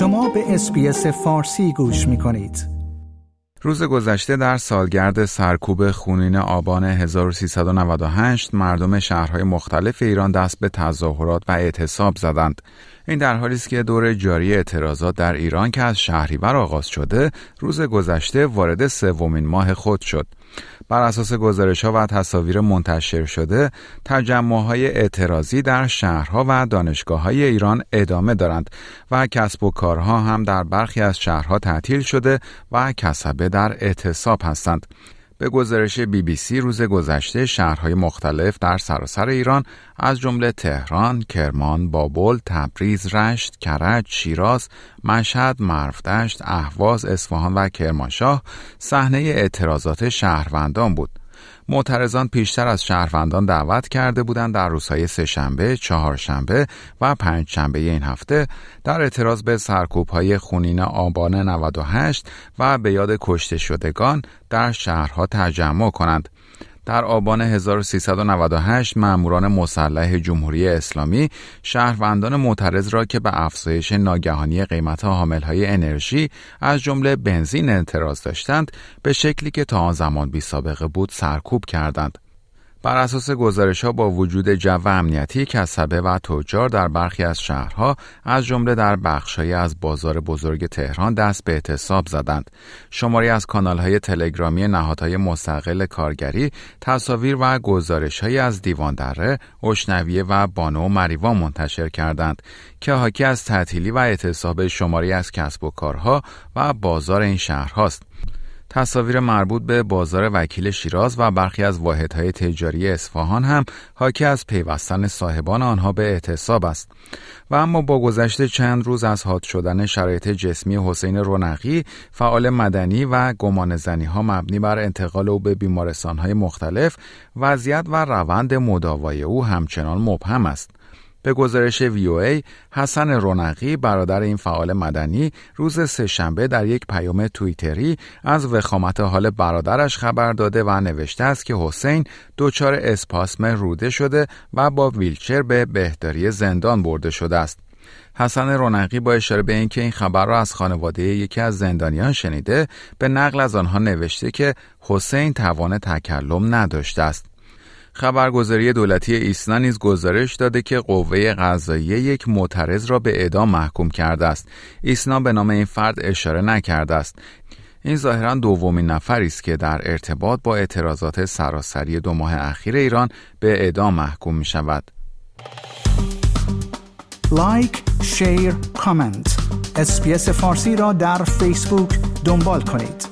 شما به اسپیس فارسی گوش می کنید. روز گذشته در سالگرد سرکوب خونین آبان 1398 مردم شهرهای مختلف ایران دست به تظاهرات و اعتصاب زدند. این در حالی است که دور جاری اعتراضات در ایران که از شهریور آغاز شده روز گذشته وارد سومین ماه خود شد. بر اساس گزارش ها و تصاویر منتشر شده تجمع های اعتراضی در شهرها و دانشگاه های ایران ادامه دارند و کسب و کارها هم در برخی از شهرها تعطیل شده و کسبه در اعتصاب هستند. به گزارش بی بی سی روز گذشته شهرهای مختلف در سراسر ایران از جمله تهران، کرمان، بابل، تبریز، رشت، کرج، شیراز، مشهد، مرفدشت، اهواز، اصفهان و کرمانشاه صحنه اعتراضات شهروندان بود. معترضان پیشتر از شهروندان دعوت کرده بودند در روزهای سهشنبه، چهارشنبه و پنجشنبه این هفته در اعتراض به های خونین آبان 98 و به یاد کشته شدگان در شهرها تجمع کنند. در آبان 1398 ماموران مسلح جمهوری اسلامی شهروندان معترض را که به افزایش ناگهانی قیمت حاملهای انرژی از جمله بنزین اعتراض داشتند به شکلی که تا آن زمان بی سابقه بود سرکوب کردند. بر اساس گزارش ها با وجود جو امنیتی کسبه و تجار در برخی از شهرها از جمله در بخشهایی از بازار بزرگ تهران دست به اعتصاب زدند. شماری از کانال های تلگرامی نهادهای مستقل کارگری تصاویر و گزارش های از دیوان دره اشنویه و بانو و مریوان منتشر کردند که حاکی از تعطیلی و اعتصاب شماری از کسب و کارها و بازار این شهرهاست. تصاویر مربوط به بازار وکیل شیراز و برخی از واحدهای تجاری اصفهان هم حاکی از پیوستن صاحبان آنها به اعتصاب است. و اما با گذشت چند روز از حاد شدن شرایط جسمی حسین رونقی فعال مدنی و گمانزنی ها مبنی بر انتقال او به بیمارستان های مختلف وضعیت و روند مداوای او همچنان مبهم است. به گزارش ای حسن رونقی برادر این فعال مدنی روز سهشنبه در یک پیام توییتری از وخامت حال برادرش خبر داده و نوشته است که حسین دچار اسپاسم روده شده و با ویلچر به بهداری زندان برده شده است. حسن رونقی با اشاره به اینکه این خبر را از خانواده یکی از زندانیان شنیده به نقل از آنها نوشته که حسین توان تکلم نداشته است خبرگزاری دولتی ایسنا نیز گزارش داده که قوه قضاییه یک معترض را به اعدام محکوم کرده است. ایسنا به نام این فرد اشاره نکرده است. این ظاهرا دومین نفری است که در ارتباط با اعتراضات سراسری دو ماه اخیر ایران به اعدام محکوم می شود. like، share، comment. اسپیس فارسی را در فیسبوک دنبال کنید.